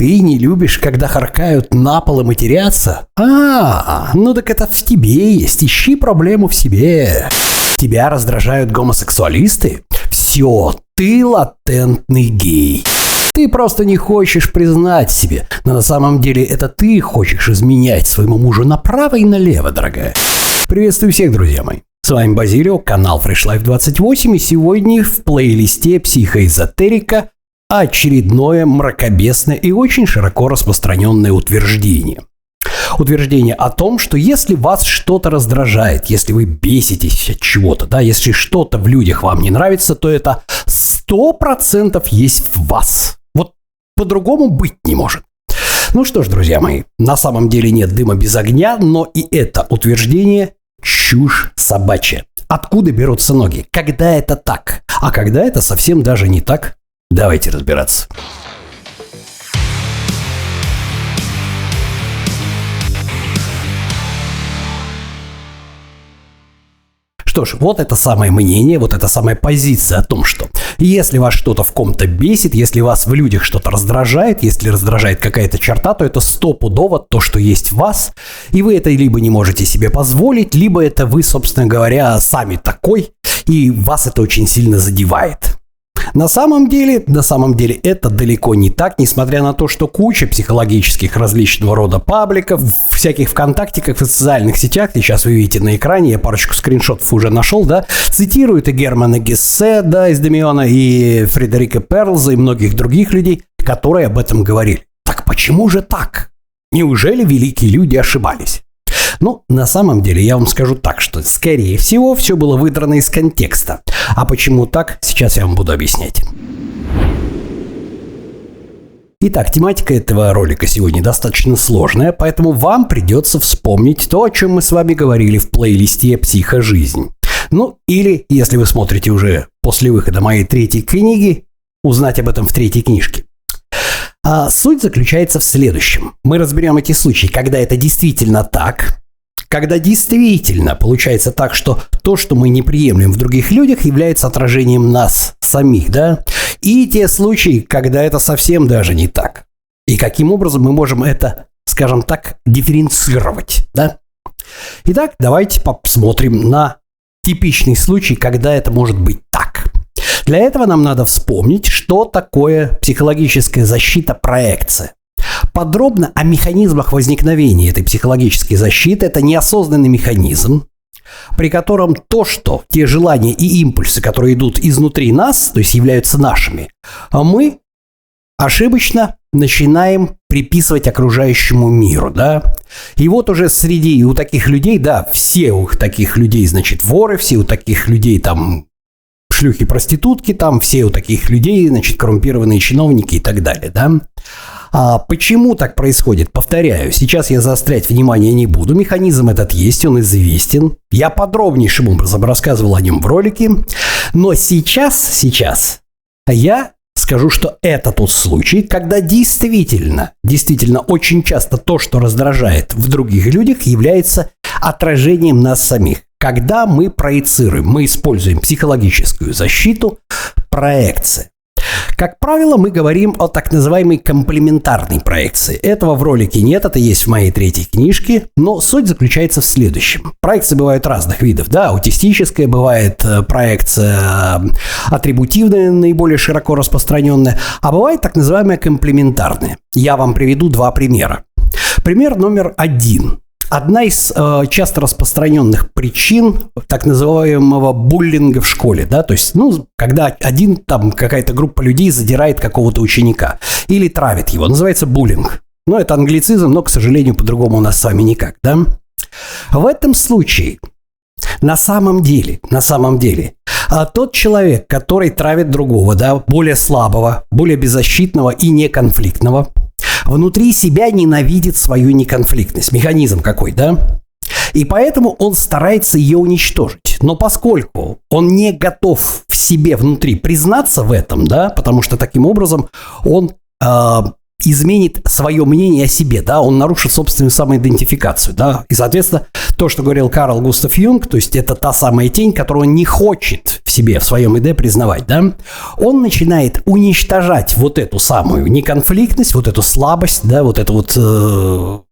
Ты не любишь, когда харкают на пол и матерятся? А, ну так это в тебе есть. Ищи проблему в себе. Тебя раздражают гомосексуалисты? Все, ты латентный гей. Ты просто не хочешь признать себе, но на самом деле это ты хочешь изменять своему мужу направо и налево, дорогая. Приветствую всех, друзья мои. С вами Базилио, канал Fresh Life 28, и сегодня в плейлисте психоэзотерика очередное мракобесное и очень широко распространенное утверждение. Утверждение о том, что если вас что-то раздражает, если вы беситесь от чего-то, да, если что-то в людях вам не нравится, то это 100% есть в вас. Вот по-другому быть не может. Ну что ж, друзья мои, на самом деле нет дыма без огня, но и это утверждение чушь собачья. Откуда берутся ноги? Когда это так? А когда это совсем даже не так? Давайте разбираться. Что ж, вот это самое мнение, вот это самая позиция о том, что если вас что-то в ком-то бесит, если вас в людях что-то раздражает, если раздражает какая-то черта, то это стопудово то, что есть в вас, и вы это либо не можете себе позволить, либо это вы, собственно говоря, сами такой, и вас это очень сильно задевает. На самом деле, на самом деле это далеко не так, несмотря на то, что куча психологических различного рода пабликов, всяких ВКонтактиках и социальных сетях, сейчас вы видите на экране, я парочку скриншотов уже нашел, да, цитируют и Германа Гессе, да, из Демиона, и Фредерика Перлза, и многих других людей, которые об этом говорили. Так почему же так? Неужели великие люди ошибались? Ну, на самом деле, я вам скажу так, что, скорее всего, все было выдрано из контекста. А почему так, сейчас я вам буду объяснять. Итак, тематика этого ролика сегодня достаточно сложная, поэтому вам придется вспомнить то, о чем мы с вами говорили в плейлисте «Психожизнь». Ну, или, если вы смотрите уже после выхода моей третьей книги, узнать об этом в третьей книжке. А суть заключается в следующем. Мы разберем эти случаи, когда это действительно так, когда действительно получается так, что то, что мы не приемлем в других людях, является отражением нас самих, да? И те случаи, когда это совсем даже не так. И каким образом мы можем это, скажем так, дифференцировать, да? Итак, давайте посмотрим на типичный случай, когда это может быть так. Для этого нам надо вспомнить, что такое психологическая защита проекция. Подробно о механизмах возникновения этой психологической защиты. Это неосознанный механизм, при котором то, что те желания и импульсы, которые идут изнутри нас, то есть являются нашими, мы ошибочно начинаем приписывать окружающему миру, да. И вот уже среди у таких людей, да, все у таких людей, значит, воры, все у таких людей там шлюхи-проститутки, там все у таких людей, значит, коррумпированные чиновники и так далее, да. А почему так происходит? Повторяю, сейчас я заострять внимание не буду. Механизм этот есть, он известен. Я подробнейшим образом рассказывал о нем в ролике. Но сейчас, сейчас я скажу, что это тот случай, когда действительно, действительно очень часто то, что раздражает в других людях, является отражением нас самих. Когда мы проецируем, мы используем психологическую защиту, проекция. Как правило, мы говорим о так называемой комплементарной проекции. Этого в ролике нет, это есть в моей третьей книжке, но суть заключается в следующем. Проекции бывают разных видов, да, аутистическая бывает э, проекция э, атрибутивная, наиболее широко распространенная, а бывает так называемая комплементарная. Я вам приведу два примера. Пример номер один. Одна из э, часто распространенных причин так называемого буллинга в школе, да, то есть, ну, когда один там какая-то группа людей задирает какого-то ученика или травит его, называется буллинг. Ну, это англицизм, но, к сожалению, по-другому у нас с вами никак, да. В этом случае на самом деле, на самом деле, а тот человек, который травит другого, да, более слабого, более беззащитного и неконфликтного, внутри себя ненавидит свою неконфликтность. Механизм какой, да? И поэтому он старается ее уничтожить. Но поскольку он не готов в себе внутри признаться в этом, да, потому что таким образом он э, изменит свое мнение о себе, да, он нарушит собственную самоидентификацию, да, и, соответственно, то, что говорил Карл Густав Юнг, то есть это та самая тень, которую он не хочет в себе, в своем ИД признавать, да, он начинает уничтожать вот эту самую неконфликтность, вот эту слабость, да, вот эту вот э,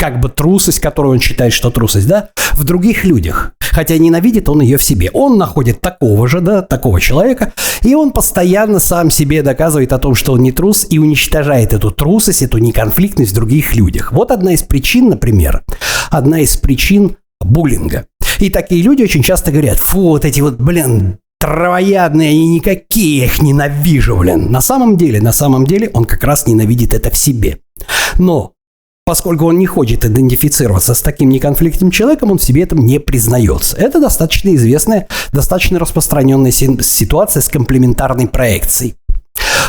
как бы трусость, которую он считает, что трусость, да, в других людях. Хотя ненавидит он ее в себе. Он находит такого же, да, такого человека, и он постоянно сам себе доказывает о том, что он не трус, и уничтожает эту трусость, эту неконфликтность в других людях. Вот одна из причин, например, одна из причин буллинга. И такие люди очень часто говорят, фу, вот эти вот, блин, травоядные, они никакие, их ненавижу, блин. На самом деле, на самом деле он как раз ненавидит это в себе. Но поскольку он не хочет идентифицироваться с таким неконфликтным человеком, он в себе этом не признается. Это достаточно известная, достаточно распространенная ситуация с комплементарной проекцией.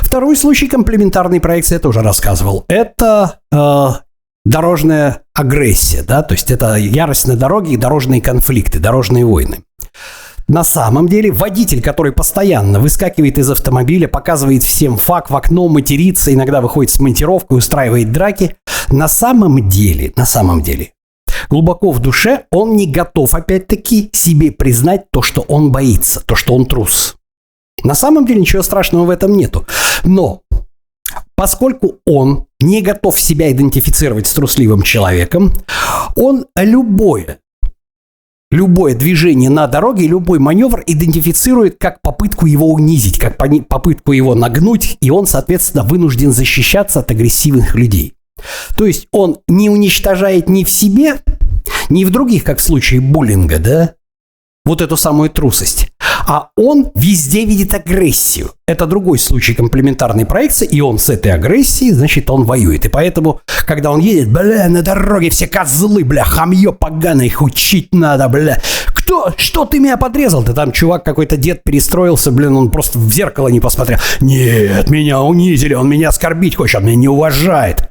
Второй случай комплементарной проекции я тоже рассказывал. Это э, дорожная агрессия, да, то есть это ярость на дороге и дорожные конфликты, дорожные войны. На самом деле водитель, который постоянно выскакивает из автомобиля, показывает всем фак в окно, матерится, иногда выходит с монтировкой, устраивает драки, на самом деле, на самом деле, глубоко в душе он не готов опять-таки себе признать то, что он боится, то, что он трус. На самом деле ничего страшного в этом нету. Но поскольку он не готов себя идентифицировать с трусливым человеком, он любое любое движение на дороге, любой маневр идентифицирует как попытку его унизить, как попытку его нагнуть, и он, соответственно, вынужден защищаться от агрессивных людей. То есть он не уничтожает ни в себе, ни в других, как в случае буллинга, да, вот эту самую трусость, а он везде видит агрессию. Это другой случай комплементарной проекции, и он с этой агрессией, значит, он воюет. И поэтому, когда он едет, бля, на дороге все козлы, бля, хамье поганое, их учить надо, бля. Кто? Что ты меня подрезал? Ты там чувак какой-то дед перестроился, блин, он просто в зеркало не посмотрел. Нет, меня унизили, он меня оскорбить хочет, он меня не уважает.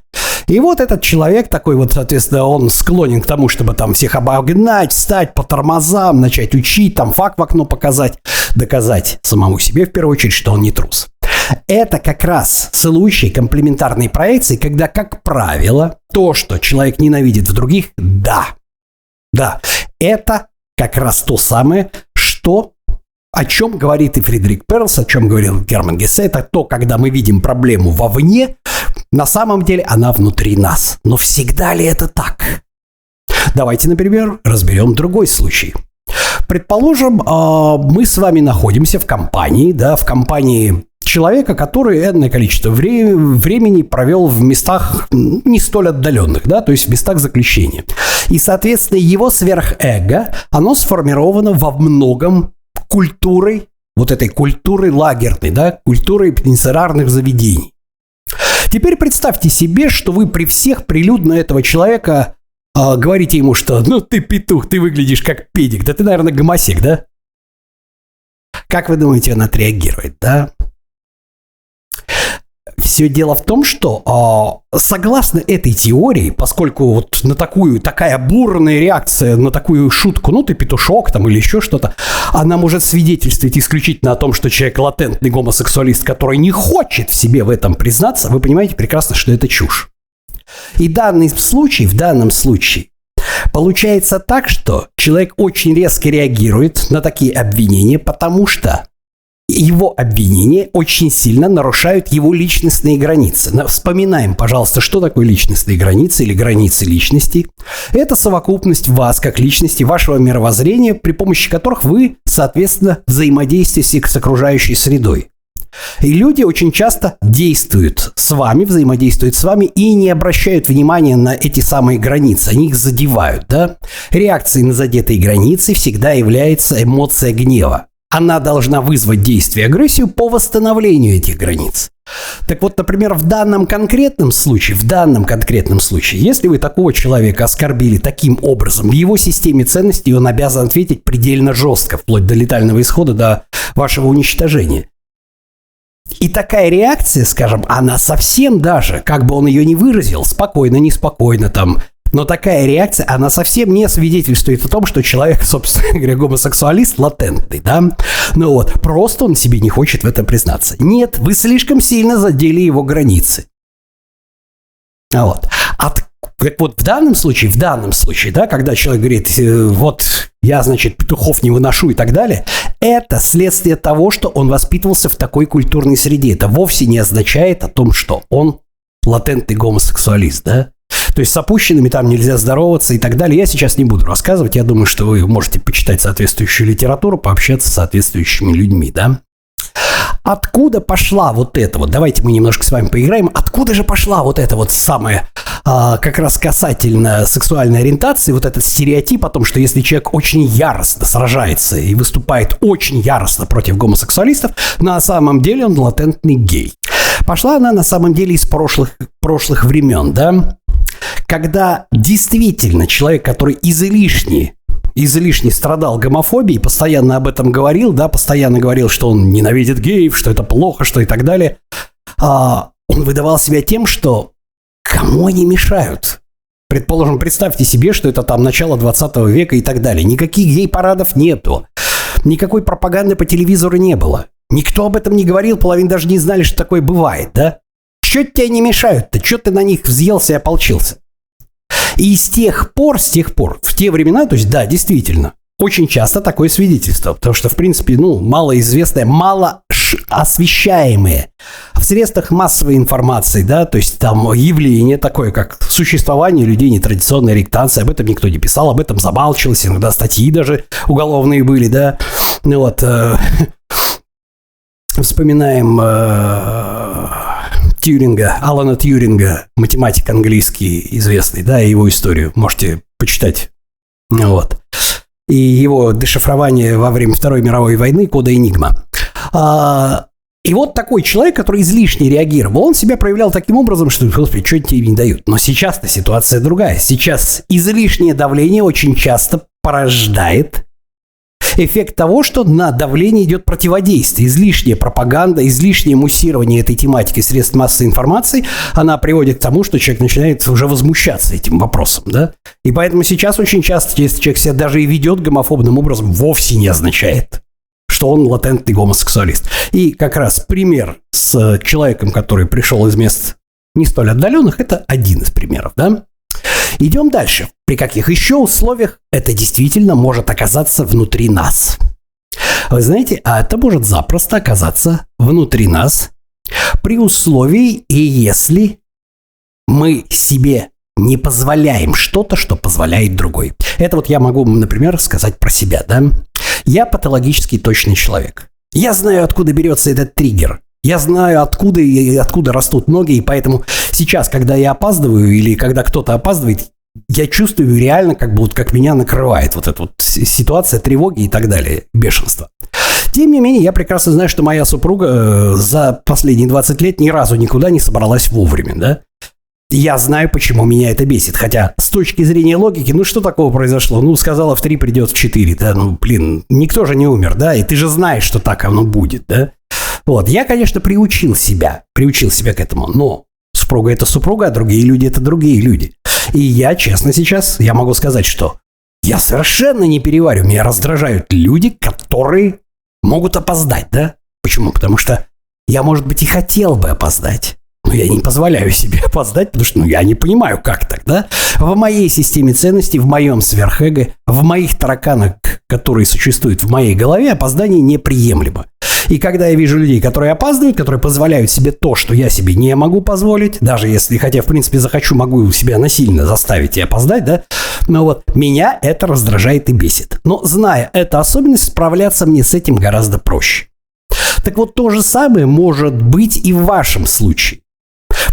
И вот этот человек такой вот, соответственно, он склонен к тому, чтобы там всех обогнать, встать по тормозам, начать учить, там факт в окно показать, доказать самому себе в первую очередь, что он не трус. Это как раз случай комплементарной проекции, когда, как правило, то, что человек ненавидит в других, да, да, это как раз то самое, что о чем говорит и Фредерик Перлс, о чем говорил Герман Гессе, это то, когда мы видим проблему вовне, на самом деле она внутри нас. Но всегда ли это так? Давайте, например, разберем другой случай. Предположим, а, мы с вами находимся в компании, да, в компании человека, который энное количество времени провел в местах не столь отдаленных, да, то есть в местах заключения. И, соответственно, его сверхэго, оно сформировано во многом культурой, вот этой культурой лагерной, да, культурой пенитенциарных заведений. Теперь представьте себе, что вы при всех прилюдно этого человека э, говорите ему, что ну ты петух, ты выглядишь как педик, да ты, наверное, гомосек, да? Как вы думаете, он отреагирует, да? Все дело в том, что э, согласно этой теории, поскольку вот на такую, такая бурная реакция на такую шутку, ну ты петушок там или еще что-то, она может свидетельствовать исключительно о том, что человек латентный гомосексуалист, который не хочет в себе в этом признаться, вы понимаете прекрасно, что это чушь. И данный случай, в данном случае, получается так, что человек очень резко реагирует на такие обвинения, потому что его обвинения очень сильно нарушают его личностные границы. Вспоминаем, пожалуйста, что такое личностные границы или границы личности. Это совокупность вас как личности, вашего мировоззрения, при помощи которых вы, соответственно, взаимодействуете с окружающей средой. И люди очень часто действуют с вами, взаимодействуют с вами и не обращают внимания на эти самые границы. Они их задевают, да? Реакцией на задетые границы всегда является эмоция гнева она должна вызвать действие агрессию по восстановлению этих границ. Так вот, например, в данном конкретном случае, в данном конкретном случае, если вы такого человека оскорбили таким образом, в его системе ценностей он обязан ответить предельно жестко, вплоть до летального исхода, до вашего уничтожения. И такая реакция, скажем, она совсем даже, как бы он ее не выразил, спокойно, неспокойно, там, но такая реакция, она совсем не свидетельствует о том, что человек, собственно говоря, гомосексуалист латентный, да? Ну вот, просто он себе не хочет в этом признаться. Нет, вы слишком сильно задели его границы. А вот. От, вот в данном случае, в данном случае, да, когда человек говорит, э, вот я, значит, петухов не выношу и так далее, это следствие того, что он воспитывался в такой культурной среде. Это вовсе не означает о том, что он латентный гомосексуалист, да? То есть с опущенными там нельзя здороваться и так далее. Я сейчас не буду рассказывать. Я думаю, что вы можете почитать соответствующую литературу, пообщаться с соответствующими людьми, да? Откуда пошла вот это вот? Давайте мы немножко с вами поиграем. Откуда же пошла вот эта вот самая а, как раз касательно сексуальной ориентации, вот этот стереотип о том, что если человек очень яростно сражается и выступает очень яростно против гомосексуалистов, на самом деле он латентный гей. Пошла она на самом деле из прошлых, прошлых времен, да? Когда действительно человек, который излишне излишне страдал гомофобией, постоянно об этом говорил, да, постоянно говорил, что он ненавидит геев, что это плохо, что и так далее. А, он выдавал себя тем, что кому они мешают? Предположим, представьте себе, что это там начало 20 века и так далее. Никаких гей-парадов нету. Никакой пропаганды по телевизору не было. Никто об этом не говорил, половина даже не знали, что такое бывает, да? Чё тебе не мешают-то? Чё ты на них взъелся и ополчился? И с тех пор, с тех пор, в те времена, то есть да, действительно, очень часто такое свидетельство, потому что, в принципе, ну, малоизвестное, мало освещаемые в средствах массовой информации, да, то есть там явление такое, как существование людей нетрадиционной эректации, об этом никто не писал, об этом замалчивалось, иногда статьи даже уголовные были, да, ну вот, э, вспоминаем э, Тьюринга, Алана Тьюринга, математик английский известный, да, его историю можете почитать. Вот. И его дешифрование во время Второй мировой войны кода Энигма. А, и вот такой человек, который излишне реагировал, он себя проявлял таким образом, что, господи, что тебе не дают. Но сейчас-то ситуация другая. Сейчас излишнее давление очень часто порождает эффект того, что на давление идет противодействие. Излишняя пропаганда, излишнее муссирование этой тематики средств массовой информации, она приводит к тому, что человек начинает уже возмущаться этим вопросом. Да? И поэтому сейчас очень часто, если человек себя даже и ведет гомофобным образом, вовсе не означает, что он латентный гомосексуалист. И как раз пример с человеком, который пришел из мест не столь отдаленных, это один из примеров, да? Идем дальше. При каких еще условиях это действительно может оказаться внутри нас? Вы знаете, а это может запросто оказаться внутри нас при условии и если мы себе не позволяем что-то, что позволяет другой. Это вот я могу, например, сказать про себя, да? Я патологически точный человек. Я знаю, откуда берется этот триггер. Я знаю, откуда и откуда растут ноги, и поэтому сейчас, когда я опаздываю или когда кто-то опаздывает, я чувствую реально, как вот как меня накрывает вот эта вот ситуация тревоги и так далее, бешенство. Тем не менее, я прекрасно знаю, что моя супруга э, за последние 20 лет ни разу никуда не собралась вовремя, да? Я знаю, почему меня это бесит. Хотя с точки зрения логики, ну что такого произошло? Ну, сказала в 3, придет в 4, да? Ну, блин, никто же не умер, да? И ты же знаешь, что так оно будет, да? Вот, я, конечно, приучил себя, приучил себя к этому, но супруга – это супруга, а другие люди – это другие люди. И я, честно, сейчас, я могу сказать, что я совершенно не переварю. Меня раздражают люди, которые могут опоздать, да? Почему? Потому что я, может быть, и хотел бы опоздать. Но я не позволяю себе опоздать, потому что ну, я не понимаю, как так, да? В моей системе ценностей, в моем сверхэго, в моих тараканах, которые существуют в моей голове, опоздание неприемлемо. И когда я вижу людей, которые опаздывают, которые позволяют себе то, что я себе не могу позволить, даже если, хотя, в принципе, захочу, могу себя насильно заставить и опоздать, да, но вот меня это раздражает и бесит. Но зная эту особенность, справляться мне с этим гораздо проще. Так вот, то же самое может быть и в вашем случае.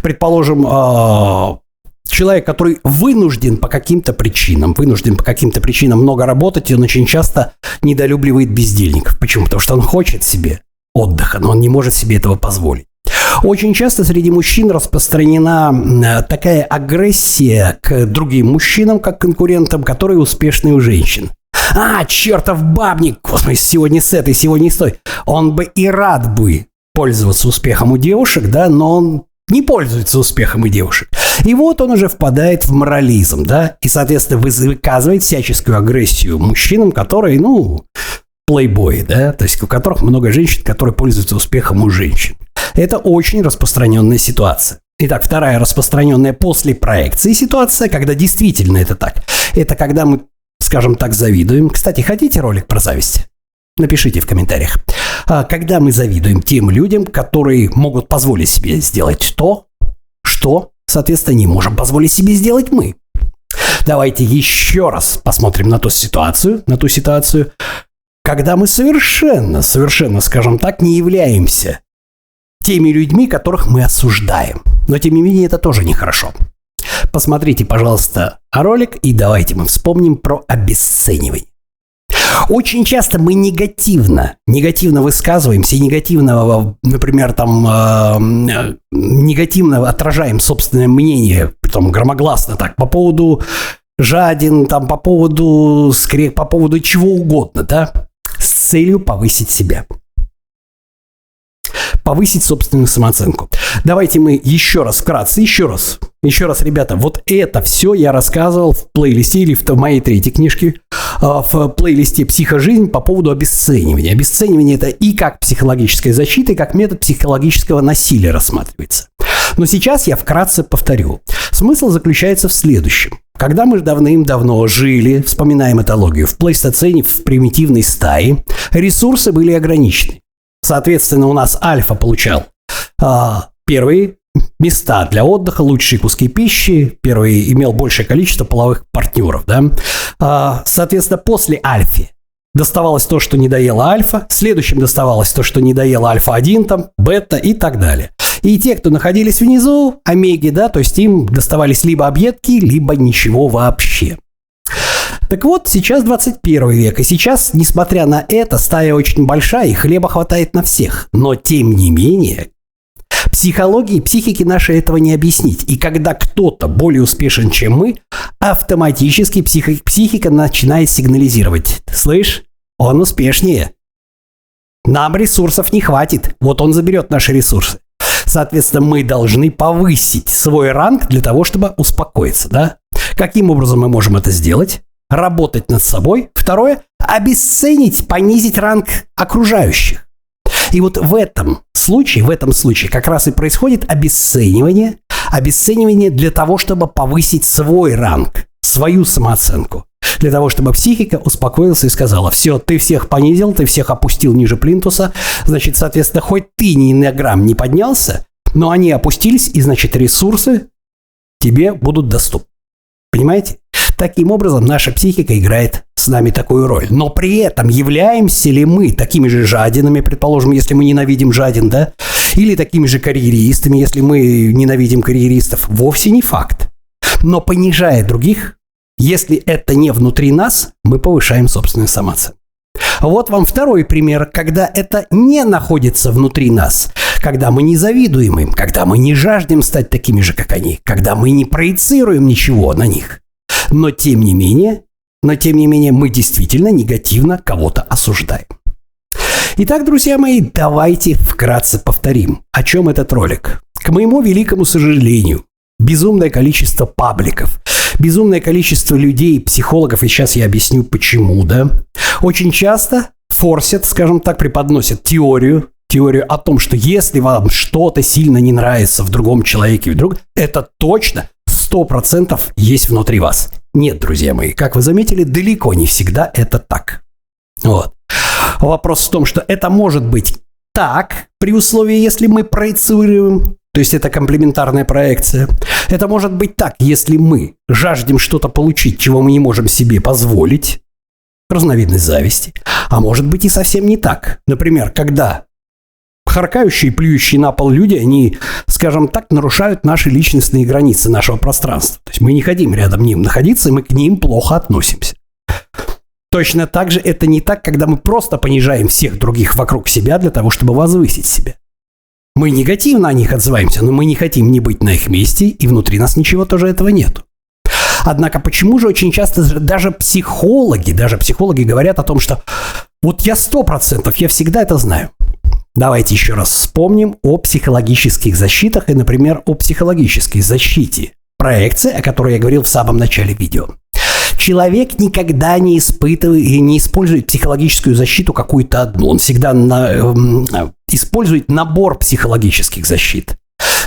Предположим, а, человек, который вынужден по каким-то причинам, вынужден по каким-то причинам много работать, и он очень часто недолюбливает бездельников. Почему? Потому что он хочет себе отдыха, но он не может себе этого позволить. Очень часто среди мужчин распространена такая агрессия к другим мужчинам, как конкурентам, которые успешны у женщин. А, чертов бабник, господи, сегодня с этой, сегодня с той. Он бы и рад бы пользоваться успехом у девушек, да, но он не пользуется успехом у девушек. И вот он уже впадает в морализм, да, и, соответственно, выказывает всяческую агрессию мужчинам, которые, ну, плейбои, да, то есть у которых много женщин, которые пользуются успехом у женщин. Это очень распространенная ситуация. Итак, вторая распространенная после проекции ситуация, когда действительно это так. Это когда мы, скажем так, завидуем. Кстати, хотите ролик про зависть? Напишите в комментариях. А, когда мы завидуем тем людям, которые могут позволить себе сделать то, что, соответственно, не можем позволить себе сделать мы. Давайте еще раз посмотрим на ту ситуацию, на ту ситуацию, когда мы совершенно, совершенно, скажем так, не являемся теми людьми, которых мы осуждаем. Но тем не менее это тоже нехорошо. Посмотрите, пожалуйста, ролик и давайте мы вспомним про обесценивание. Очень часто мы негативно, негативно высказываемся, негативно, например, там, э, негативно отражаем собственное мнение, притом громогласно так, по поводу жаден, там, по поводу скреп, по поводу чего угодно, да? Целью повысить себя повысить собственную самооценку. Давайте мы еще раз, вкратце, еще раз, еще раз, ребята, вот это все я рассказывал в плейлисте или в моей третьей книжке, а, в плейлисте «Психожизнь» по поводу обесценивания. Обесценивание – это и как психологическая защита, и как метод психологического насилия рассматривается. Но сейчас я вкратце повторю. Смысл заключается в следующем. Когда мы давным-давно жили, вспоминаем этологию, в плейстоцене, в примитивной стае, ресурсы были ограничены. Соответственно, у нас альфа получал а, первые места для отдыха, лучшие куски пищи, первый имел большее количество половых партнеров, да. А, соответственно, после альфи доставалось то, что не доела альфа, следующим доставалось то, что не доела альфа-1, там, бета и так далее. И те, кто находились внизу, омеги, да, то есть им доставались либо объедки, либо ничего вообще. Так вот, сейчас 21 век, и сейчас, несмотря на это, стая очень большая, и хлеба хватает на всех. Но, тем не менее, психологии, психики нашей этого не объяснить. И когда кто-то более успешен, чем мы, автоматически психи- психика начинает сигнализировать. Слышь, он успешнее. Нам ресурсов не хватит. Вот он заберет наши ресурсы. Соответственно, мы должны повысить свой ранг для того, чтобы успокоиться, да? Каким образом мы можем это сделать? Работать над собой. Второе – обесценить, понизить ранг окружающих. И вот в этом случае, в этом случае как раз и происходит обесценивание, обесценивание для того, чтобы повысить свой ранг, свою самооценку. Для того, чтобы психика успокоилась и сказала, все, ты всех понизил, ты всех опустил ниже плинтуса, значит, соответственно, хоть ты ни на грамм не поднялся, но они опустились, и, значит, ресурсы тебе будут доступны. Понимаете? Таким образом, наша психика играет с нами такую роль. Но при этом являемся ли мы такими же жадинами, предположим, если мы ненавидим жадин, да? Или такими же карьеристами, если мы ненавидим карьеристов? Вовсе не факт. Но понижая других, если это не внутри нас, мы повышаем собственную самооценку. Вот вам второй пример, когда это не находится внутри нас, когда мы не завидуем им, когда мы не жаждем стать такими же, как они, когда мы не проецируем ничего на них. Но тем не менее, но тем не менее мы действительно негативно кого-то осуждаем. Итак, друзья мои, давайте вкратце повторим, о чем этот ролик. К моему великому сожалению, безумное количество пабликов, безумное количество людей, психологов, и сейчас я объясню почему, да, очень часто форсят, скажем так, преподносят теорию, теорию о том, что если вам что-то сильно не нравится в другом человеке, вдруг это точно 100% есть внутри вас. Нет, друзья мои, как вы заметили, далеко не всегда это так. Вот. Вопрос в том, что это может быть так, при условии, если мы проецируем, то есть это комплементарная проекция. Это может быть так, если мы жаждем что-то получить, чего мы не можем себе позволить, разновидность зависти. А может быть и совсем не так. Например, когда харкающие, плюющие на пол люди, они, скажем так, нарушают наши личностные границы нашего пространства. То есть мы не хотим рядом ним находиться, и мы к ним плохо относимся. Точно так же это не так, когда мы просто понижаем всех других вокруг себя для того, чтобы возвысить себя. Мы негативно о них отзываемся, но мы не хотим не быть на их месте, и внутри нас ничего тоже этого нету. Однако почему же очень часто даже психологи, даже психологи говорят о том, что вот я сто процентов, я всегда это знаю. Давайте еще раз вспомним о психологических защитах и, например, о психологической защите. Проекция, о которой я говорил в самом начале видео. Человек никогда не испытывает и не использует психологическую защиту какую-то одну. Он всегда на, э, использует набор психологических защит.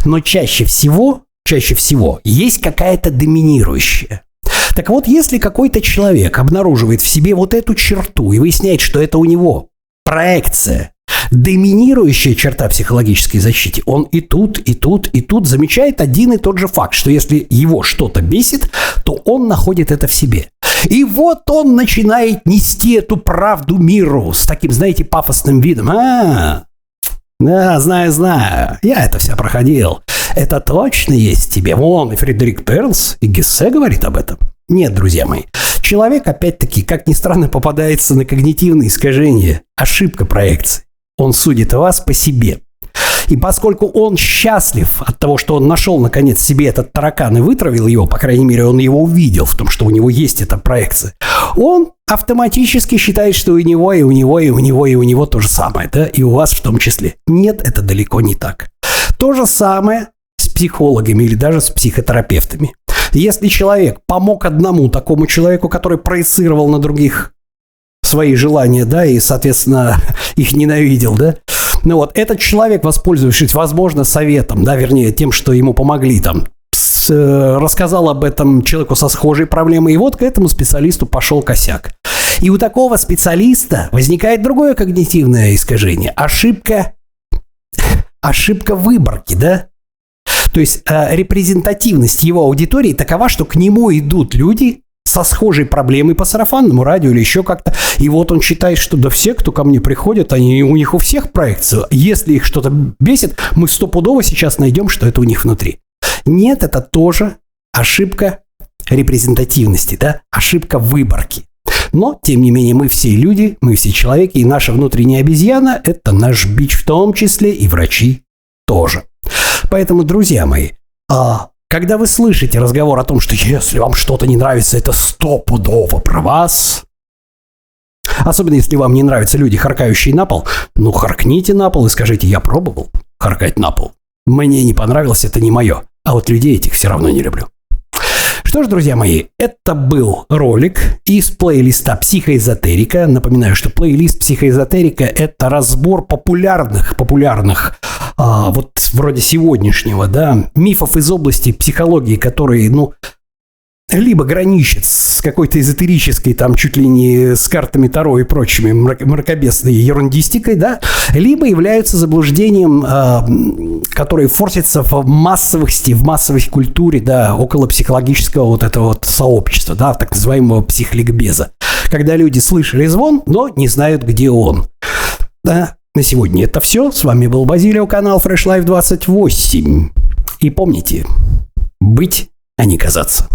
Но чаще всего, чаще всего есть какая-то доминирующая. Так вот, если какой-то человек обнаруживает в себе вот эту черту и выясняет, что это у него проекция, доминирующая черта психологической защиты, он и тут, и тут, и тут замечает один и тот же факт, что если его что-то бесит, то он находит это в себе. И вот он начинает нести эту правду миру с таким, знаете, пафосным видом. А, да, знаю, знаю, я это все проходил. Это точно есть тебе. Вон, и Фредерик Перлс, и Гессе говорит об этом. Нет, друзья мои. Человек, опять-таки, как ни странно, попадается на когнитивные искажения. Ошибка проекции. Он судит вас по себе. И поскольку он счастлив от того, что он нашел наконец себе этот таракан и вытравил его, по крайней мере, он его увидел в том, что у него есть эта проекция, он автоматически считает, что и у него, и у него, и у него, и у него то же самое, да, и у вас в том числе. Нет, это далеко не так. То же самое с психологами или даже с психотерапевтами. Если человек помог одному такому человеку, который проецировал на других свои желания, да, и, соответственно, их ненавидел, да, ну вот, этот человек, воспользовавшись, возможно, советом, да, вернее, тем, что ему помогли там, с, э, рассказал об этом человеку со схожей проблемой, и вот к этому специалисту пошел косяк. И у такого специалиста возникает другое когнитивное искажение. Ошибка, ошибка выборки, да? То есть э, репрезентативность его аудитории такова, что к нему идут люди, со схожей проблемой по сарафанному радио или еще как-то. И вот он считает, что да все, кто ко мне приходят, они, у них у всех проекция. Если их что-то бесит, мы стопудово сейчас найдем, что это у них внутри. Нет, это тоже ошибка репрезентативности, да, ошибка выборки. Но, тем не менее, мы все люди, мы все человеки, и наша внутренняя обезьяна – это наш бич в том числе, и врачи тоже. Поэтому, друзья мои, а когда вы слышите разговор о том, что если вам что-то не нравится, это стопудово про вас, особенно если вам не нравятся люди, харкающие на пол, ну, харкните на пол и скажите, я пробовал харкать на пол. Мне не понравилось, это не мое. А вот людей этих все равно не люблю. Что ж, друзья мои, это был ролик из плейлиста «Психоэзотерика». Напоминаю, что плейлист «Психоэзотерика» — это разбор популярных, популярных а, вот вроде сегодняшнего, да, мифов из области психологии, которые, ну, либо граничат с какой-то эзотерической, там, чуть ли не с картами Таро и прочими мракобесной ерундистикой, да, либо являются заблуждением, э, которое форсится в массовости, в массовой культуре, да, около психологического вот этого вот сообщества, да, так называемого психликбеза. Когда люди слышали звон, но не знают, где он. Да, на сегодня это все. С вами был Базилио, канал Fresh Life 28. И помните, быть, а не казаться.